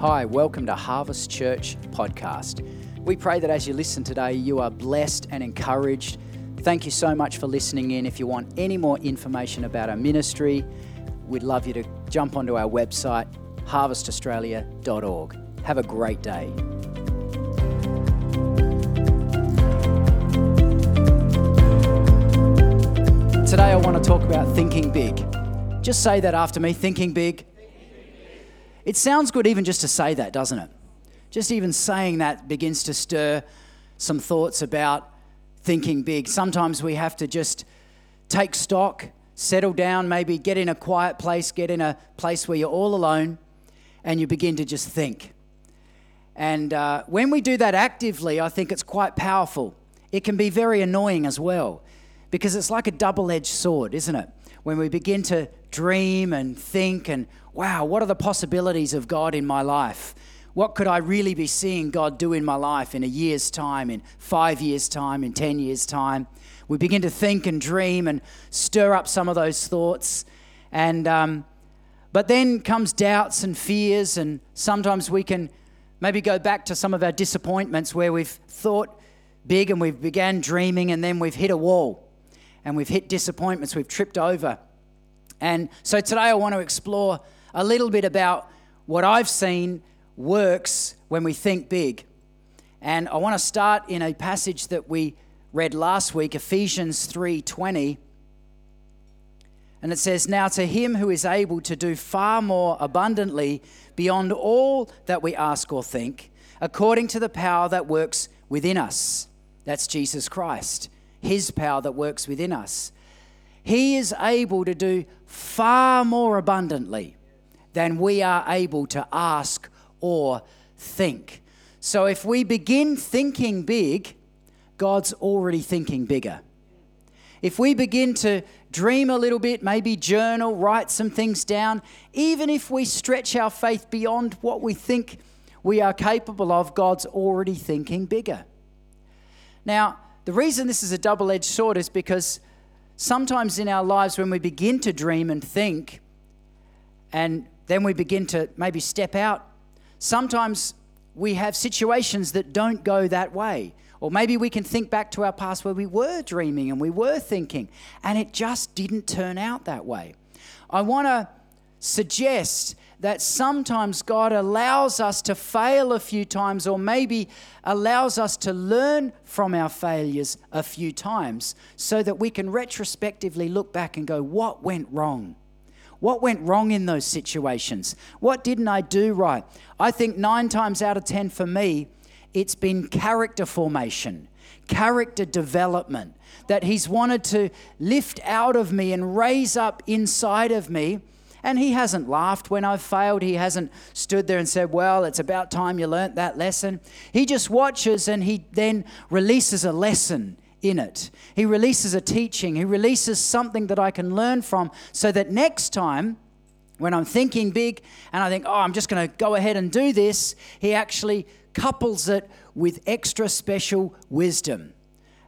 Hi, welcome to Harvest Church Podcast. We pray that as you listen today, you are blessed and encouraged. Thank you so much for listening in. If you want any more information about our ministry, we'd love you to jump onto our website, harvestaustralia.org. Have a great day. Today, I want to talk about thinking big. Just say that after me thinking big. It sounds good even just to say that, doesn't it? Just even saying that begins to stir some thoughts about thinking big. Sometimes we have to just take stock, settle down, maybe get in a quiet place, get in a place where you're all alone, and you begin to just think. And uh, when we do that actively, I think it's quite powerful. It can be very annoying as well, because it's like a double edged sword, isn't it? When we begin to dream and think and wow, what are the possibilities of God in my life? What could I really be seeing God do in my life in a year's time, in five years' time, in 10 years' time? We begin to think and dream and stir up some of those thoughts. And, um, but then comes doubts and fears, and sometimes we can maybe go back to some of our disappointments where we've thought big and we've began dreaming, and then we've hit a wall and we've hit disappointments, we've tripped over. And so today I want to explore a little bit about what I've seen works when we think big. And I want to start in a passage that we read last week, Ephesians 3:20. And it says, Now to him who is able to do far more abundantly beyond all that we ask or think, according to the power that works within us. That's Jesus Christ, his power that works within us. He is able to do far more abundantly than we are able to ask or think. So if we begin thinking big, God's already thinking bigger. If we begin to dream a little bit, maybe journal, write some things down, even if we stretch our faith beyond what we think we are capable of, God's already thinking bigger. Now, the reason this is a double edged sword is because sometimes in our lives, when we begin to dream and think, and then we begin to maybe step out. Sometimes we have situations that don't go that way. Or maybe we can think back to our past where we were dreaming and we were thinking, and it just didn't turn out that way. I want to suggest that sometimes God allows us to fail a few times, or maybe allows us to learn from our failures a few times, so that we can retrospectively look back and go, What went wrong? What went wrong in those situations? What didn't I do right? I think nine times out of 10 for me, it's been character formation, character development that He's wanted to lift out of me and raise up inside of me. And He hasn't laughed when I've failed. He hasn't stood there and said, Well, it's about time you learnt that lesson. He just watches and He then releases a lesson in it. He releases a teaching, He releases something that I can learn from so that next time, when I'm thinking big and I think, oh, I'm just going to go ahead and do this, He actually couples it with extra special wisdom.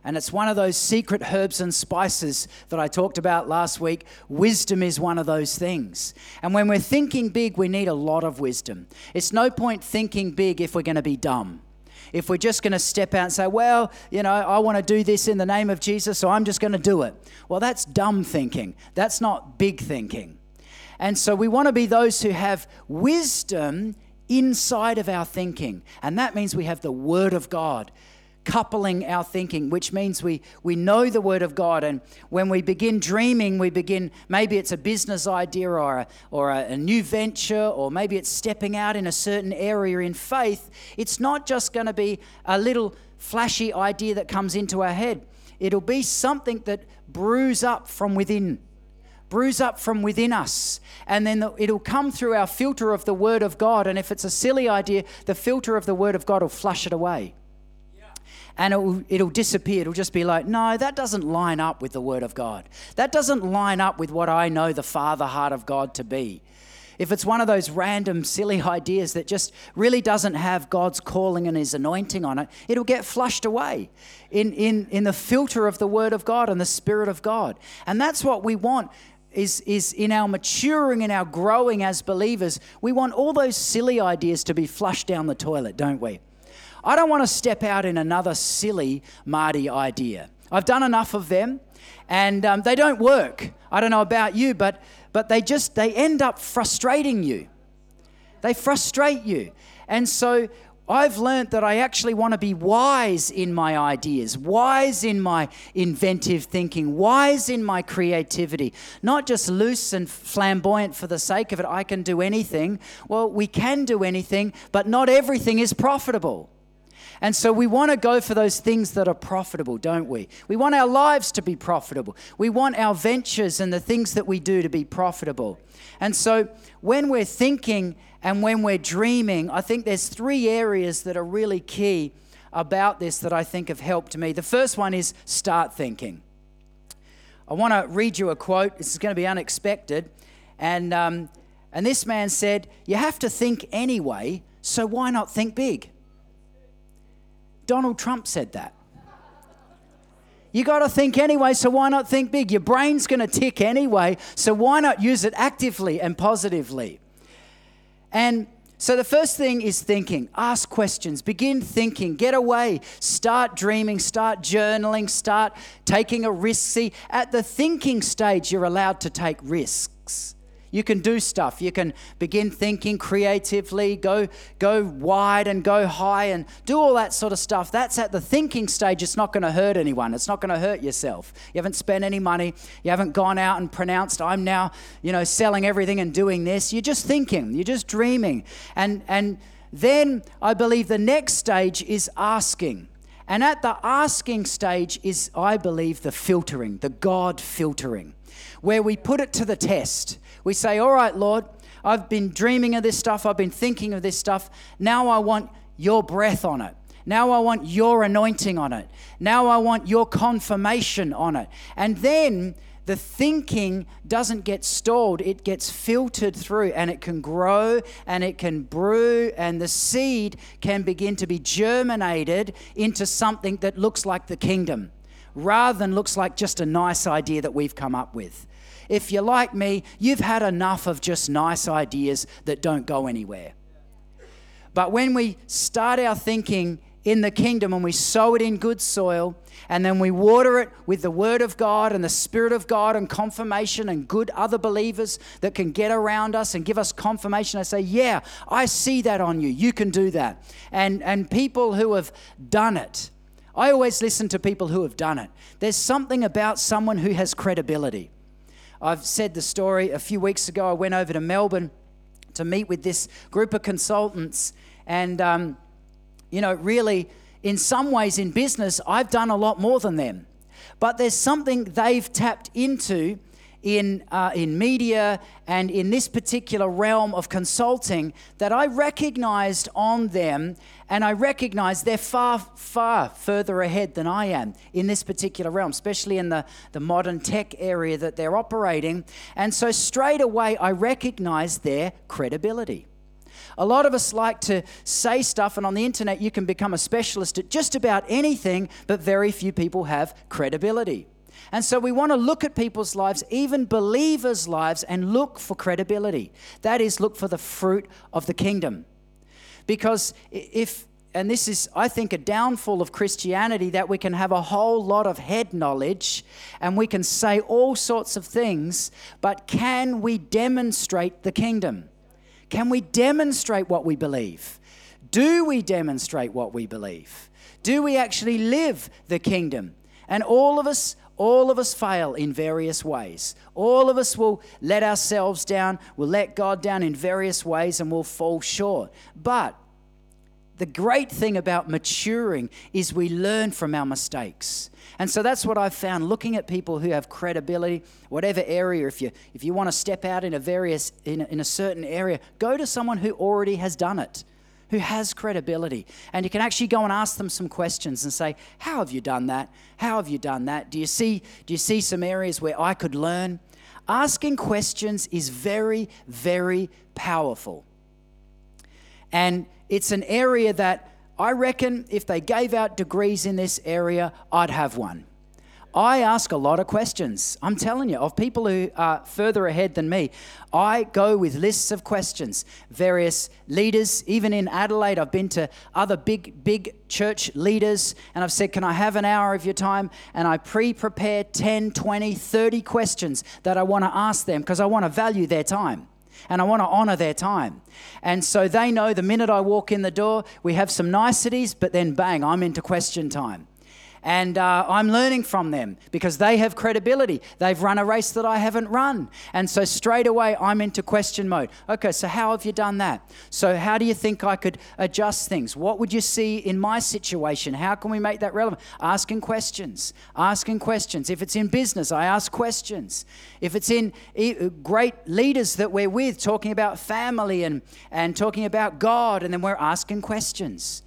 And it's one of those secret herbs and spices that I talked about last week. Wisdom is one of those things. And when we're thinking big, we need a lot of wisdom. It's no point thinking big if we're going to be dumb if we're just going to step out and say, well, you know, I want to do this in the name of Jesus, so I'm just going to do it. Well, that's dumb thinking. That's not big thinking. And so we want to be those who have wisdom inside of our thinking. And that means we have the Word of God coupling our thinking, which means we, we know the Word of God. And when we begin dreaming, we begin, maybe it's a business idea or a, or a, a new venture, or maybe it's stepping out in a certain area in faith. It's not just going to be a little flashy idea that comes into our head, it'll be something that brews up from within. Brews up from within us, and then it'll come through our filter of the Word of God. And if it's a silly idea, the filter of the Word of God will flush it away and it'll, it'll disappear. It'll just be like, no, that doesn't line up with the Word of God. That doesn't line up with what I know the Father heart of God to be. If it's one of those random, silly ideas that just really doesn't have God's calling and His anointing on it, it'll get flushed away in, in, in the filter of the Word of God and the Spirit of God. And that's what we want is, is in our maturing and our growing as believers, we want all those silly ideas to be flushed down the toilet, don't we? I don't want to step out in another silly Marty idea. I've done enough of them and um, they don't work. I don't know about you, but, but they just, they end up frustrating you. They frustrate you. And so I've learned that I actually want to be wise in my ideas, wise in my inventive thinking, wise in my creativity, not just loose and flamboyant for the sake of it. I can do anything. Well, we can do anything, but not everything is profitable. And so we want to go for those things that are profitable, don't we? We want our lives to be profitable. We want our ventures and the things that we do to be profitable. And so when we're thinking and when we're dreaming, I think there's three areas that are really key about this that I think have helped me. The first one is start thinking. I want to read you a quote. This is going to be unexpected. And, um, and this man said, You have to think anyway, so why not think big? Donald Trump said that. You got to think anyway, so why not think big? Your brain's going to tick anyway, so why not use it actively and positively? And so the first thing is thinking. Ask questions, begin thinking, get away, start dreaming, start journaling, start taking a risk. See, at the thinking stage, you're allowed to take risks. You can do stuff. You can begin thinking creatively, go, go wide and go high and do all that sort of stuff. That's at the thinking stage. It's not going to hurt anyone. It's not going to hurt yourself. You haven't spent any money. You haven't gone out and pronounced, I'm now, you know, selling everything and doing this. You're just thinking. You're just dreaming. And, and then I believe the next stage is asking. And at the asking stage is, I believe, the filtering, the God filtering, where we put it to the test. We say, All right, Lord, I've been dreaming of this stuff, I've been thinking of this stuff. Now I want your breath on it. Now I want your anointing on it. Now I want your confirmation on it. And then the thinking doesn't get stalled, it gets filtered through and it can grow and it can brew, and the seed can begin to be germinated into something that looks like the kingdom rather than looks like just a nice idea that we've come up with if you're like me, you've had enough of just nice ideas that don't go anywhere. But when we start our thinking in the kingdom and we sow it in good soil, and then we water it with the Word of God and the Spirit of God and confirmation and good other believers that can get around us and give us confirmation. I say, Yeah, I see that on you. You can do that. And, and people who have done it, I always listen to people who have done it. There's something about someone who has credibility. I've said the story a few weeks ago. I went over to Melbourne to meet with this group of consultants. And, um, you know, really, in some ways in business, I've done a lot more than them. But there's something they've tapped into in, uh, in media and in this particular realm of consulting that I recognized on them, and I recognized they're far, far further ahead than I am in this particular realm, especially in the, the modern tech area that they're operating. And so straight away, I recognized their credibility. A lot of us like to say stuff, and on the internet, you can become a specialist at just about anything, but very few people have credibility. And so we want to look at people's lives, even believers' lives, and look for credibility. That is, look for the fruit of the kingdom. Because if, and this is, I think, a downfall of Christianity, that we can have a whole lot of head knowledge and we can say all sorts of things, but can we demonstrate the kingdom? Can we demonstrate what we believe? Do we demonstrate what we believe? Do we actually live the kingdom? And all of us all of us fail in various ways. All of us will let ourselves down, We'll let God down in various ways, and we'll fall short. But the great thing about maturing is we learn from our mistakes. And so that's what I've found looking at people who have credibility, whatever area, if you, if you want to step out in a, various, in a, in a certain area, go to someone who already has done it who has credibility. And you can actually go and ask them some questions and say, How have you done that? How have you done that? Do you see, do you see some areas where I could learn? Asking questions is very, very powerful. And it's an area that I reckon if they gave out degrees in this area, I'd have one. I ask a lot of questions. I'm telling you, of people who are further ahead than me. I go with lists of questions. Various leaders, even in Adelaide, I've been to other big, big church leaders and I've said, Can I have an hour of your time? And I pre prepare 10, 20, 30 questions that I want to ask them because I want to value their time and I want to honor their time. And so they know the minute I walk in the door, we have some niceties, but then bang, I'm into question time. And uh, I'm learning from them because they have credibility. They've run a race that I haven't run. And so straight away, I'm into question mode. Okay, so how have you done that? So, how do you think I could adjust things? What would you see in my situation? How can we make that relevant? Asking questions. Asking questions. If it's in business, I ask questions. If it's in great leaders that we're with, talking about family and, and talking about God, and then we're asking questions.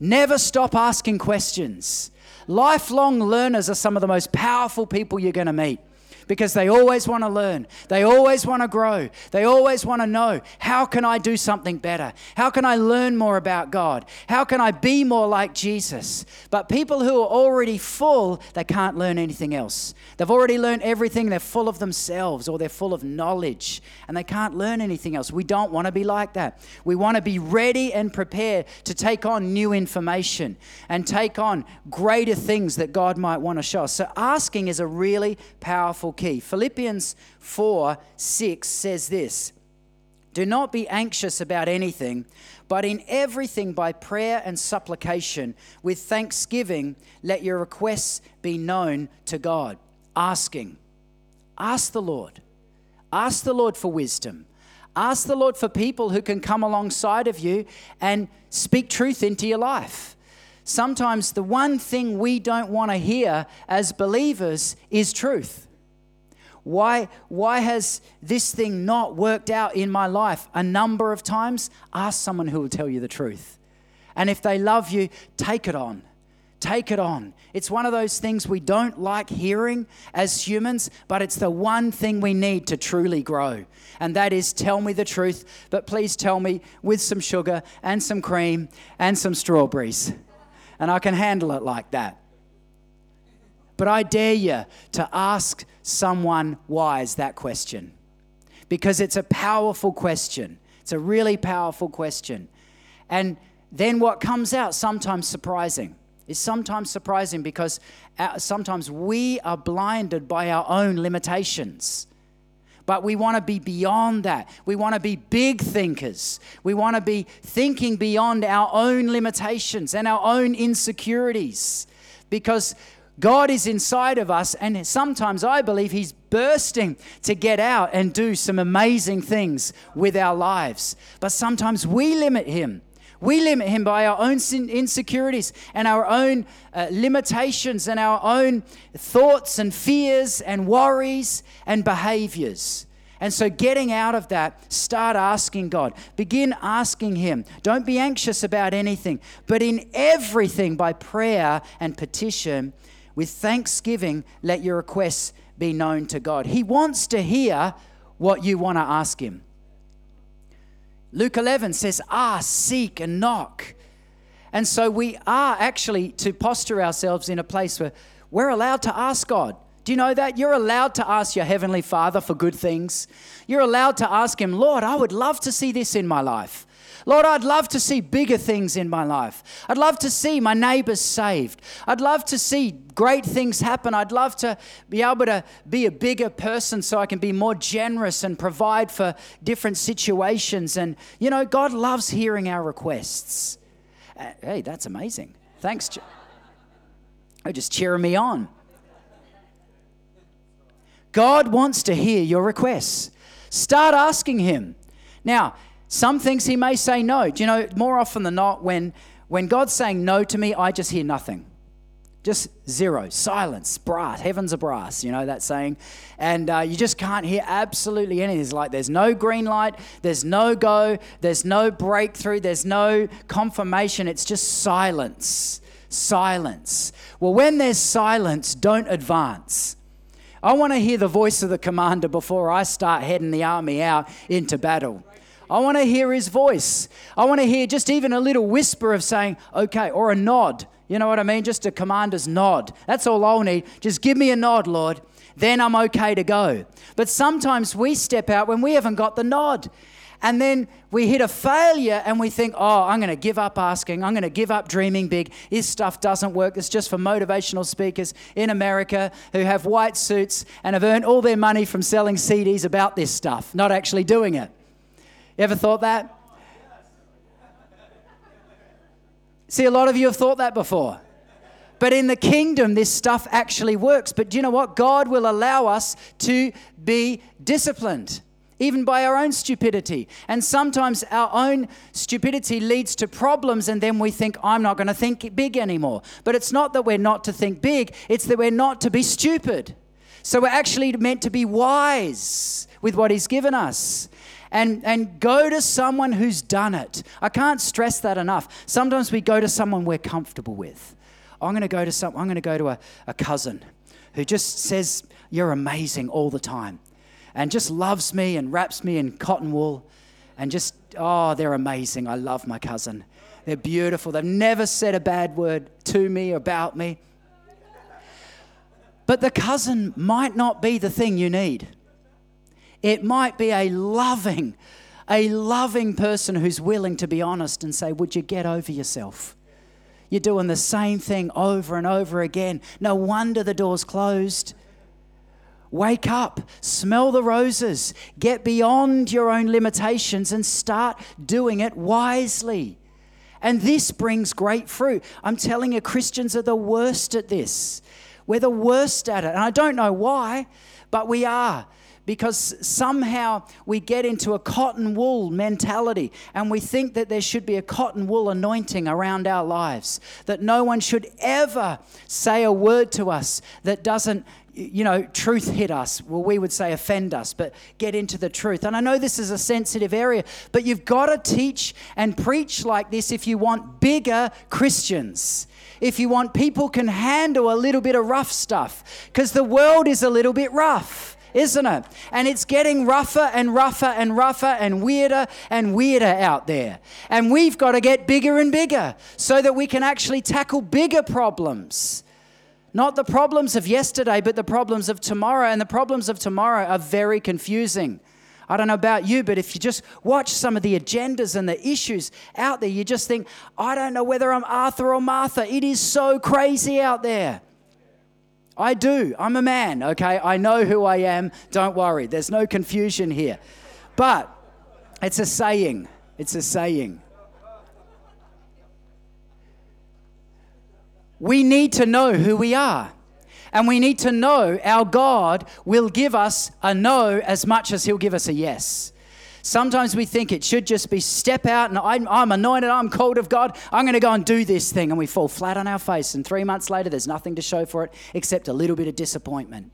Never stop asking questions. Lifelong learners are some of the most powerful people you're going to meet because they always want to learn. They always want to grow. They always want to know how can I do something better? How can I learn more about God? How can I be more like Jesus? But people who are already full, they can't learn anything else. They've already learned everything. They're full of themselves or they're full of knowledge and they can't learn anything else. We don't want to be like that. We want to be ready and prepared to take on new information and take on greater things that God might want to show us. So asking is a really powerful key. Philippians 4 6 says this Do not be anxious about anything, but in everything by prayer and supplication, with thanksgiving, let your requests be known to God. Asking. Ask the Lord. Ask the Lord for wisdom. Ask the Lord for people who can come alongside of you and speak truth into your life. Sometimes the one thing we don't want to hear as believers is truth. Why, why has this thing not worked out in my life a number of times? Ask someone who will tell you the truth. And if they love you, take it on. Take it on. It's one of those things we don't like hearing as humans, but it's the one thing we need to truly grow. And that is tell me the truth, but please tell me with some sugar and some cream and some strawberries. And I can handle it like that. But I dare you to ask someone wise that question because it's a powerful question. It's a really powerful question. And then what comes out, sometimes surprising, is sometimes surprising because uh, sometimes we are blinded by our own limitations. But we want to be beyond that. We want to be big thinkers. We want to be thinking beyond our own limitations and our own insecurities because God is inside of us, and sometimes I believe He's bursting to get out and do some amazing things with our lives. But sometimes we limit Him. We limit Him by our own insecurities and our own uh, limitations and our own thoughts and fears and worries and behaviors. And so, getting out of that, start asking God. Begin asking Him. Don't be anxious about anything, but in everything by prayer and petition with thanksgiving, let your requests be known to God. He wants to hear what you want to ask Him. Luke 11 says, Ask, seek, and knock. And so we are actually to posture ourselves in a place where we're allowed to ask God. Do you know that? You're allowed to ask your Heavenly Father for good things. You're allowed to ask Him, Lord, I would love to see this in my life. Lord, I'd love to see bigger things in my life. I'd love to see my neighbors saved. I'd love to see great things happen. I'd love to be able to be a bigger person so I can be more generous and provide for different situations. And, you know, God loves hearing our requests. Uh, hey, that's amazing. Thanks. Oh, just cheering me on. God wants to hear your requests. Start asking Him. Now, some things he may say no. Do you know, more often than not, when, when God's saying no to me, I just hear nothing. Just zero, silence, brass, heavens are brass, you know that saying. And uh, you just can't hear absolutely anything. It's like there's no green light, there's no go, there's no breakthrough, there's no confirmation. It's just silence. Silence. Well, when there's silence, don't advance. I want to hear the voice of the commander before I start heading the army out into battle. I want to hear his voice. I want to hear just even a little whisper of saying, okay, or a nod. You know what I mean? Just a commander's nod. That's all I'll need. Just give me a nod, Lord. Then I'm okay to go. But sometimes we step out when we haven't got the nod. And then we hit a failure and we think, oh, I'm going to give up asking. I'm going to give up dreaming big. This stuff doesn't work. It's just for motivational speakers in America who have white suits and have earned all their money from selling CDs about this stuff, not actually doing it. You ever thought that? See, a lot of you have thought that before. But in the kingdom, this stuff actually works. But do you know what? God will allow us to be disciplined, even by our own stupidity. And sometimes our own stupidity leads to problems, and then we think, I'm not going to think big anymore. But it's not that we're not to think big, it's that we're not to be stupid. So we're actually meant to be wise with what He's given us and, and go to someone who's done it. I can't stress that enough. Sometimes we go to someone we're comfortable with. I'm going to go to some, I'm going to go to a, a cousin who just says, You're amazing all the time and just loves me and wraps me in cotton wool and just, oh, they're amazing. I love my cousin. They're beautiful. They've never said a bad word to me or about me. But the cousin might not be the thing you need. It might be a loving, a loving person who's willing to be honest and say, Would you get over yourself? You're doing the same thing over and over again. No wonder the door's closed. Wake up, smell the roses, get beyond your own limitations and start doing it wisely. And this brings great fruit. I'm telling you, Christians are the worst at this. We're the worst at it. And I don't know why, but we are because somehow we get into a cotton wool mentality and we think that there should be a cotton wool anointing around our lives, that no one should ever say a word to us that doesn't you know, truth hit us. Well, we would say offend us, but get into the truth. And I know this is a sensitive area, but you've got to teach and preach like this if you want bigger Christians. If you want people can handle a little bit of rough stuff, because the world is a little bit rough isn't it? And it's getting rougher and rougher and rougher and weirder and weirder out there. And we've got to get bigger and bigger so that we can actually tackle bigger problems. Not the problems of yesterday, but the problems of tomorrow. And the problems of tomorrow are very confusing. I don't know about you, but if you just watch some of the agendas and the issues out there, you just think, I don't know whether I'm Arthur or Martha. It is so crazy out there. I do. I'm a man, okay? I know who I am. Don't worry. There's no confusion here. But it's a saying. It's a saying. We need to know who we are. And we need to know our God will give us a no as much as He'll give us a yes. Sometimes we think it should just be step out and I'm, I'm anointed, I'm called of God, I'm going to go and do this thing. And we fall flat on our face. And three months later, there's nothing to show for it except a little bit of disappointment.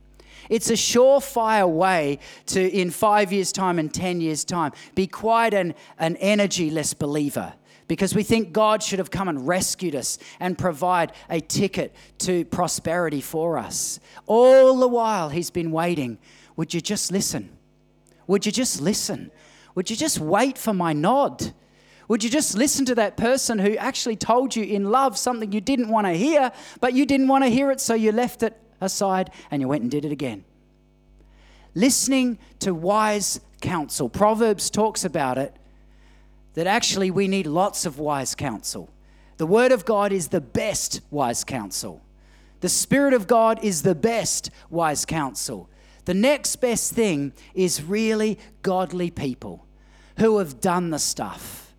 It's a surefire way to, in five years' time and 10 years' time, be quite an, an energy-less believer because we think God should have come and rescued us and provide a ticket to prosperity for us. All the while, He's been waiting. Would you just listen? Would you just listen? Would you just wait for my nod? Would you just listen to that person who actually told you in love something you didn't want to hear, but you didn't want to hear it, so you left it aside and you went and did it again? Listening to wise counsel. Proverbs talks about it that actually we need lots of wise counsel. The Word of God is the best wise counsel. The Spirit of God is the best wise counsel. The next best thing is really godly people who have done the stuff.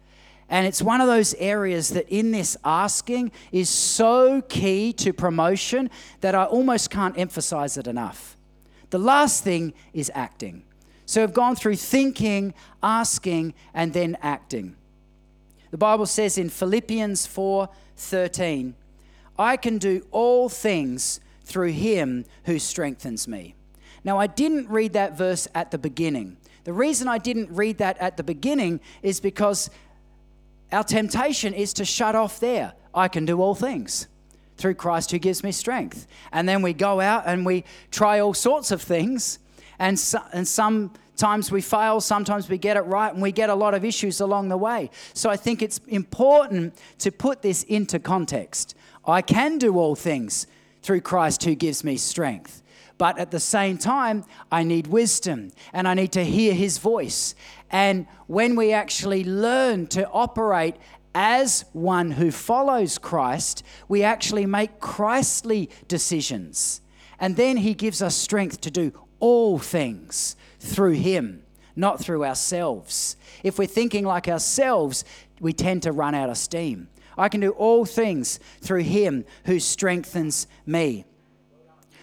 And it's one of those areas that in this asking is so key to promotion that I almost can't emphasize it enough. The last thing is acting. So I've gone through thinking, asking, and then acting. The Bible says in Philippians 4:13, I can do all things through him who strengthens me. Now, I didn't read that verse at the beginning. The reason I didn't read that at the beginning is because our temptation is to shut off there. I can do all things through Christ who gives me strength. And then we go out and we try all sorts of things, and, so, and sometimes we fail, sometimes we get it right, and we get a lot of issues along the way. So I think it's important to put this into context. I can do all things through Christ who gives me strength. But at the same time, I need wisdom and I need to hear his voice. And when we actually learn to operate as one who follows Christ, we actually make Christly decisions. And then he gives us strength to do all things through him, not through ourselves. If we're thinking like ourselves, we tend to run out of steam. I can do all things through him who strengthens me.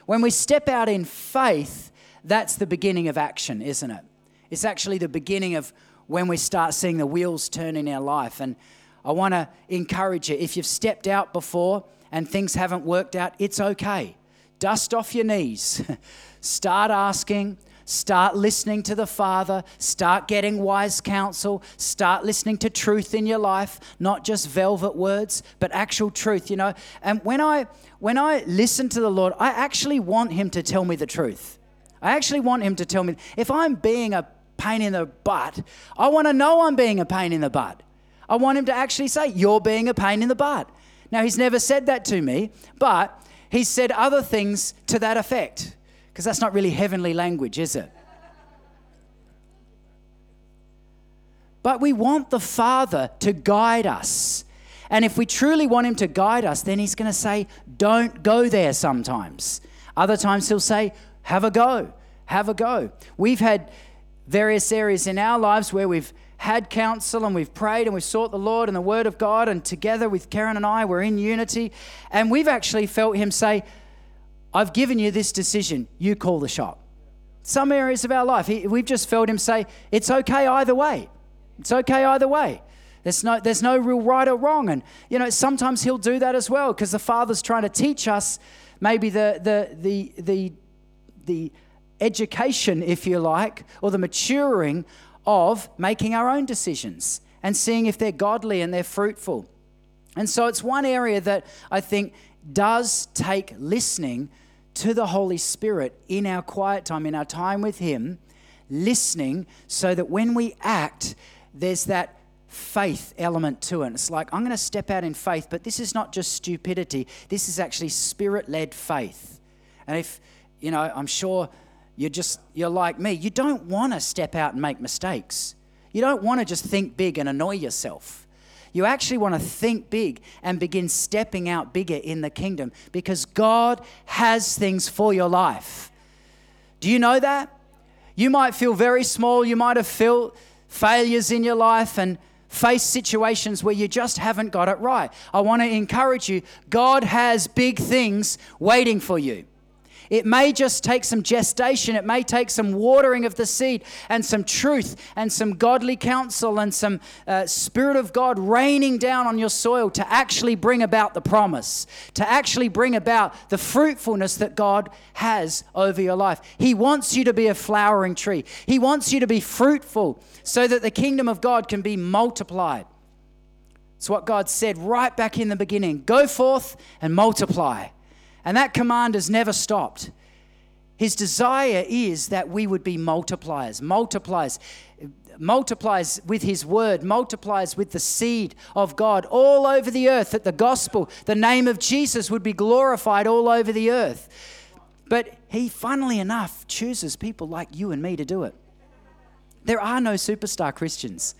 When we step out in faith, that's the beginning of action, isn't it? It's actually the beginning of when we start seeing the wheels turn in our life. And I want to encourage you if you've stepped out before and things haven't worked out, it's okay. Dust off your knees. Start asking, Start listening to the Father. Start getting wise counsel. Start listening to truth in your life, not just velvet words, but actual truth, you know. And when I when I listen to the Lord, I actually want him to tell me the truth. I actually want him to tell me if I'm being a pain in the butt, I want to know I'm being a pain in the butt. I want him to actually say, You're being a pain in the butt. Now, he's never said that to me, but he's said other things to that effect. Because that's not really heavenly language, is it? But we want the Father to guide us. And if we truly want Him to guide us, then He's going to say, Don't go there sometimes. Other times He'll say, Have a go, have a go. We've had various areas in our lives where we've had counsel and we've prayed and we've sought the Lord and the Word of God, and together with Karen and I, we're in unity. And we've actually felt Him say, I've given you this decision, you call the shot. Some areas of our life, we've just felt him say, it's okay either way. It's okay either way. There's no, there's no real right or wrong. And, you know, sometimes he'll do that as well because the Father's trying to teach us maybe the, the, the, the, the education, if you like, or the maturing of making our own decisions and seeing if they're godly and they're fruitful. And so it's one area that I think does take listening to the Holy Spirit in our quiet time, in our time with Him, listening so that when we act, there's that faith element to it. It's like, I'm going to step out in faith, but this is not just stupidity, this is actually spirit led faith. And if, you know, I'm sure you're just, you're like me, you don't want to step out and make mistakes. You don't want to just think big and annoy yourself. You actually want to think big and begin stepping out bigger in the kingdom because God has things for your life. Do you know that? You might feel very small, you might have felt failures in your life and face situations where you just haven't got it right. I want to encourage you God has big things waiting for you. It may just take some gestation, it may take some watering of the seed and some truth and some godly counsel and some uh, Spirit of God raining down on your soil to actually bring about the promise, to actually bring about the fruitfulness that God has over your life. He wants you to be a flowering tree, He wants you to be fruitful so that the kingdom of God can be multiplied. It's what God said right back in the beginning go forth and multiply. And that command has never stopped. His desire is that we would be multipliers, multipliers, multiplies with His word, multiplies with the seed of God all over the earth, that the gospel, the name of Jesus would be glorified all over the earth. But He, funnily enough, chooses people like you and me to do it. There are no superstar Christians.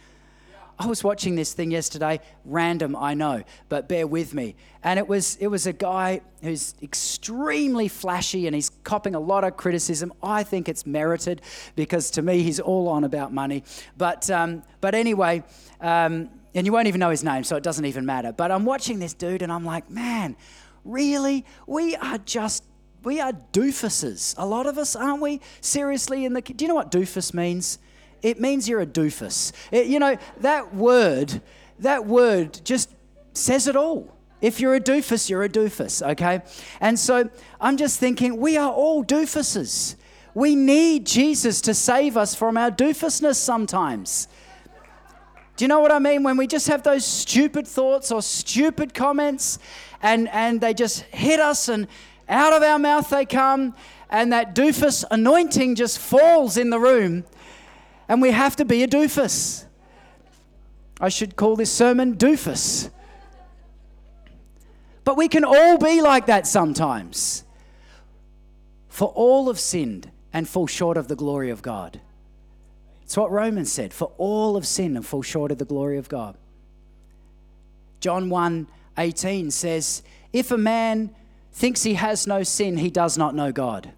I was watching this thing yesterday, random, I know, but bear with me. And it was it was a guy who's extremely flashy and he's copping a lot of criticism. I think it's merited because to me he's all on about money. But um, but anyway, um, and you won't even know his name, so it doesn't even matter. But I'm watching this dude and I'm like, man, really? We are just we are doofuses. A lot of us, aren't we? Seriously, in the do you know what doofus means? It means you're a doofus. It, you know, that word, that word just says it all. If you're a doofus, you're a doofus, okay? And so I'm just thinking, we are all doofuses. We need Jesus to save us from our doofusness sometimes. Do you know what I mean? When we just have those stupid thoughts or stupid comments and, and they just hit us and out of our mouth they come, and that doofus anointing just falls in the room and we have to be a doofus. I should call this sermon Doofus. But we can all be like that sometimes. For all have sinned and fall short of the glory of God. It's what Romans said. For all have sinned and fall short of the glory of God. John 1 18 says, If a man thinks he has no sin, he does not know God.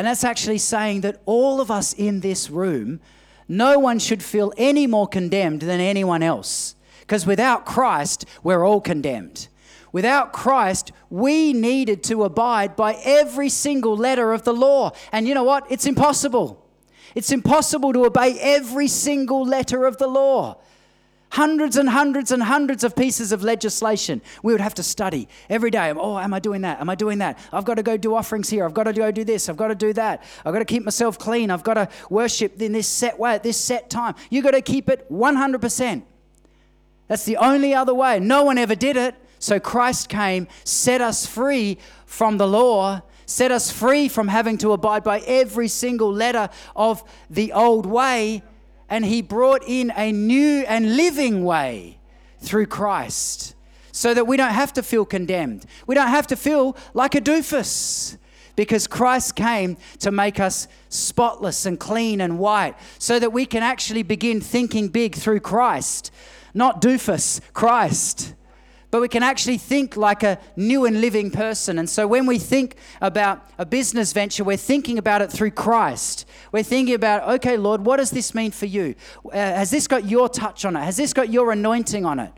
And that's actually saying that all of us in this room, no one should feel any more condemned than anyone else. Because without Christ, we're all condemned. Without Christ, we needed to abide by every single letter of the law. And you know what? It's impossible. It's impossible to obey every single letter of the law. Hundreds and hundreds and hundreds of pieces of legislation we would have to study every day. Oh, am I doing that? Am I doing that? I've got to go do offerings here. I've got to go do this. I've got to do that. I've got to keep myself clean. I've got to worship in this set way at this set time. You've got to keep it 100%. That's the only other way. No one ever did it. So Christ came, set us free from the law, set us free from having to abide by every single letter of the old way, and He brought in a new and living way through Christ so that we don't have to feel condemned. We don't have to feel like a doofus because Christ came to make us spotless and clean and white so that we can actually begin thinking big through Christ, not doofus, Christ but we can actually think like a new and living person. And so when we think about a business venture, we're thinking about it through Christ. We're thinking about, okay, Lord, what does this mean for you? Uh, has this got your touch on it? Has this got your anointing on it?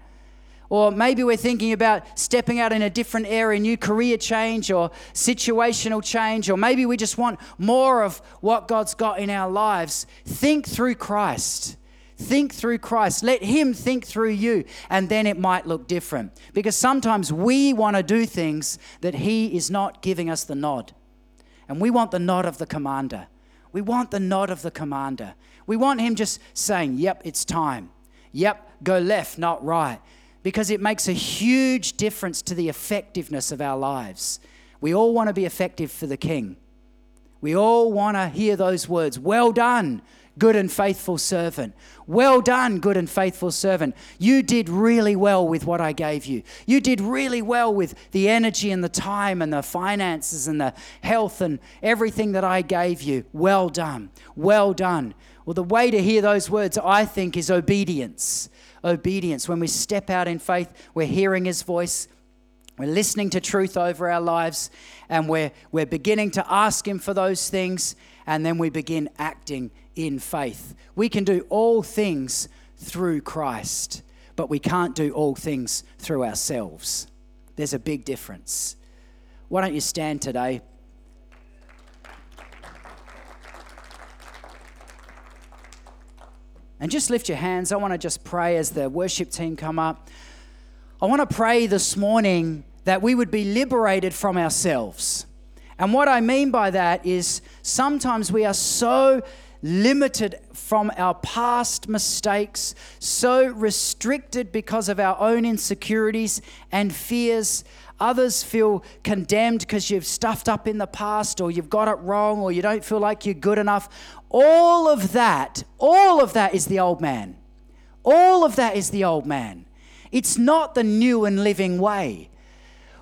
Or maybe we're thinking about stepping out in a different area, new career change or situational change, or maybe we just want more of what God's got in our lives. Think through Christ. Think through Christ. Let Him think through you, and then it might look different. Because sometimes we want to do things that He is not giving us the nod. And we want the nod of the commander. We want the nod of the commander. We want Him just saying, Yep, it's time. Yep, go left, not right. Because it makes a huge difference to the effectiveness of our lives. We all want to be effective for the King. We all want to hear those words, Well done good and faithful servant. Well done, good and faithful servant. You did really well with what I gave you. You did really well with the energy and the time and the finances and the health and everything that I gave you. Well done. Well done. Well, the way to hear those words, I think, is obedience. Obedience. When we step out in faith, we're hearing his voice. We're listening to truth over our lives and we're, we're beginning to ask Him for those things, and then we begin acting in faith. We can do all things through Christ, but we can't do all things through ourselves. There's a big difference. Why don't you stand today? And just lift your hands. I want to just pray as the worship team come up. I want to pray this morning that we would be liberated from ourselves. And what I mean by that is sometimes we are so limited from our past mistakes, so restricted because of our own insecurities and fears. Others feel condemned because you've stuffed up in the past or you've got it wrong or you don't feel like you're good enough. All of that, all of that is the old man. All of that is the old man. It's not the new and living way.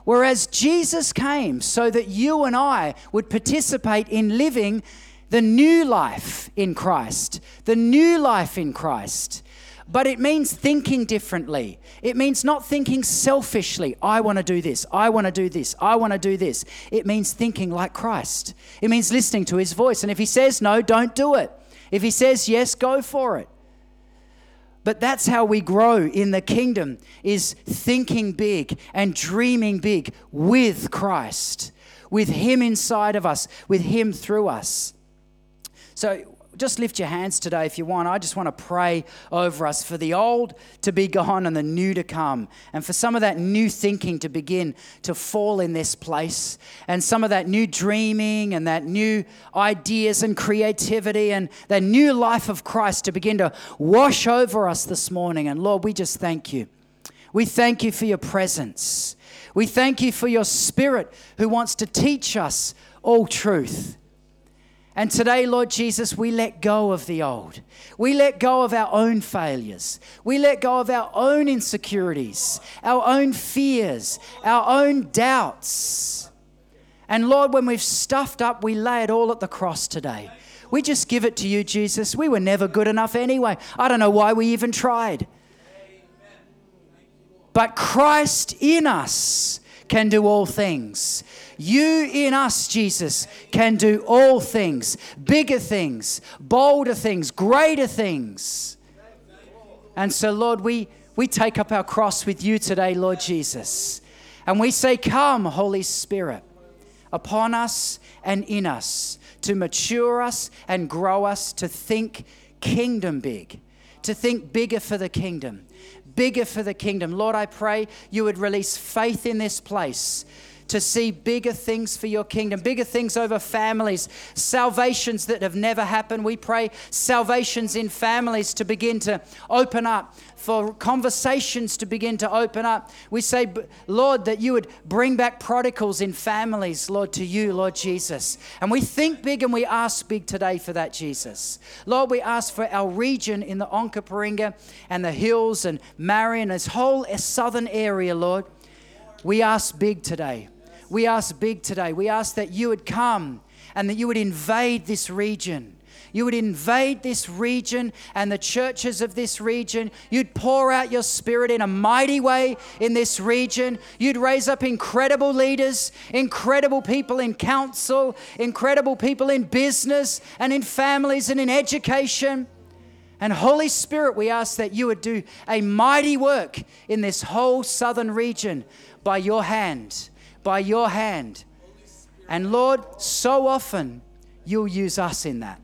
Whereas Jesus came so that you and I would participate in living the new life in Christ, the new life in Christ. But it means thinking differently. It means not thinking selfishly. I want to do this. I want to do this. I want to do this. It means thinking like Christ. It means listening to his voice. And if he says no, don't do it. If he says yes, go for it. But that's how we grow in the kingdom is thinking big and dreaming big with Christ, with him inside of us, with him through us. So just lift your hands today if you want. I just want to pray over us for the old to be gone and the new to come. And for some of that new thinking to begin to fall in this place. And some of that new dreaming and that new ideas and creativity and that new life of Christ to begin to wash over us this morning. And Lord, we just thank you. We thank you for your presence. We thank you for your spirit who wants to teach us all truth. And today, Lord Jesus, we let go of the old. We let go of our own failures. We let go of our own insecurities, our own fears, our own doubts. And Lord, when we've stuffed up, we lay it all at the cross today. We just give it to you, Jesus. We were never good enough anyway. I don't know why we even tried. But Christ in us can do all things. You in us, Jesus, can do all things bigger things, bolder things, greater things. And so, Lord, we, we take up our cross with you today, Lord Jesus. And we say, Come, Holy Spirit, upon us and in us to mature us and grow us to think kingdom big, to think bigger for the kingdom bigger for the kingdom. Lord, I pray you would release faith in this place to see bigger things for your kingdom, bigger things over families, salvations that have never happened. We pray salvations in families to begin to open up, for conversations to begin to open up. We say, Lord, that you would bring back prodigals in families, Lord, to you, Lord Jesus. And we think big and we ask big today for that, Jesus. Lord, we ask for our region in the Onkaparinga and the hills and Marion, this whole southern area, Lord. We ask big today we ask big today. We ask that you would come and that you would invade this region. You would invade this region and the churches of this region. You'd pour out your spirit in a mighty way in this region. You'd raise up incredible leaders, incredible people in council, incredible people in business and in families and in education. And Holy Spirit, we ask that you would do a mighty work in this whole southern region by your hand by your hand. And Lord, so often you'll use us in that.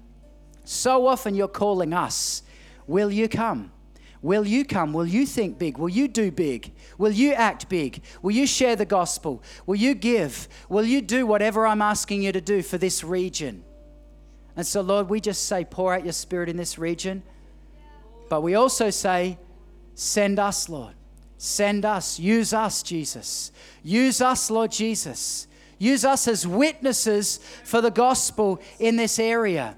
So often you're calling us. Will you come? Will you come? Will you think big? Will you do big? Will you act big? Will you share the gospel? Will you give? Will you do whatever I'm asking you to do for this region? And so, Lord, we just say, pour out your spirit in this region. But we also say, send us, Lord. Send us. Use us, Jesus. Use us, Lord Jesus. Use us as witnesses for the gospel in this area.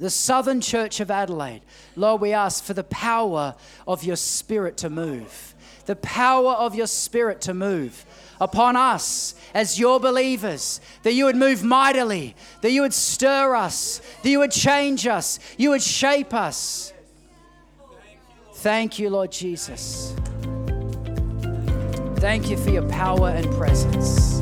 The Southern Church of Adelaide. Lord, we ask for the power of your Spirit to move. The power of your Spirit to move upon us as your believers, that you would move mightily, that you would stir us, that you would change us, you would shape us. Thank you, Lord Jesus. Thank you for your power and presence.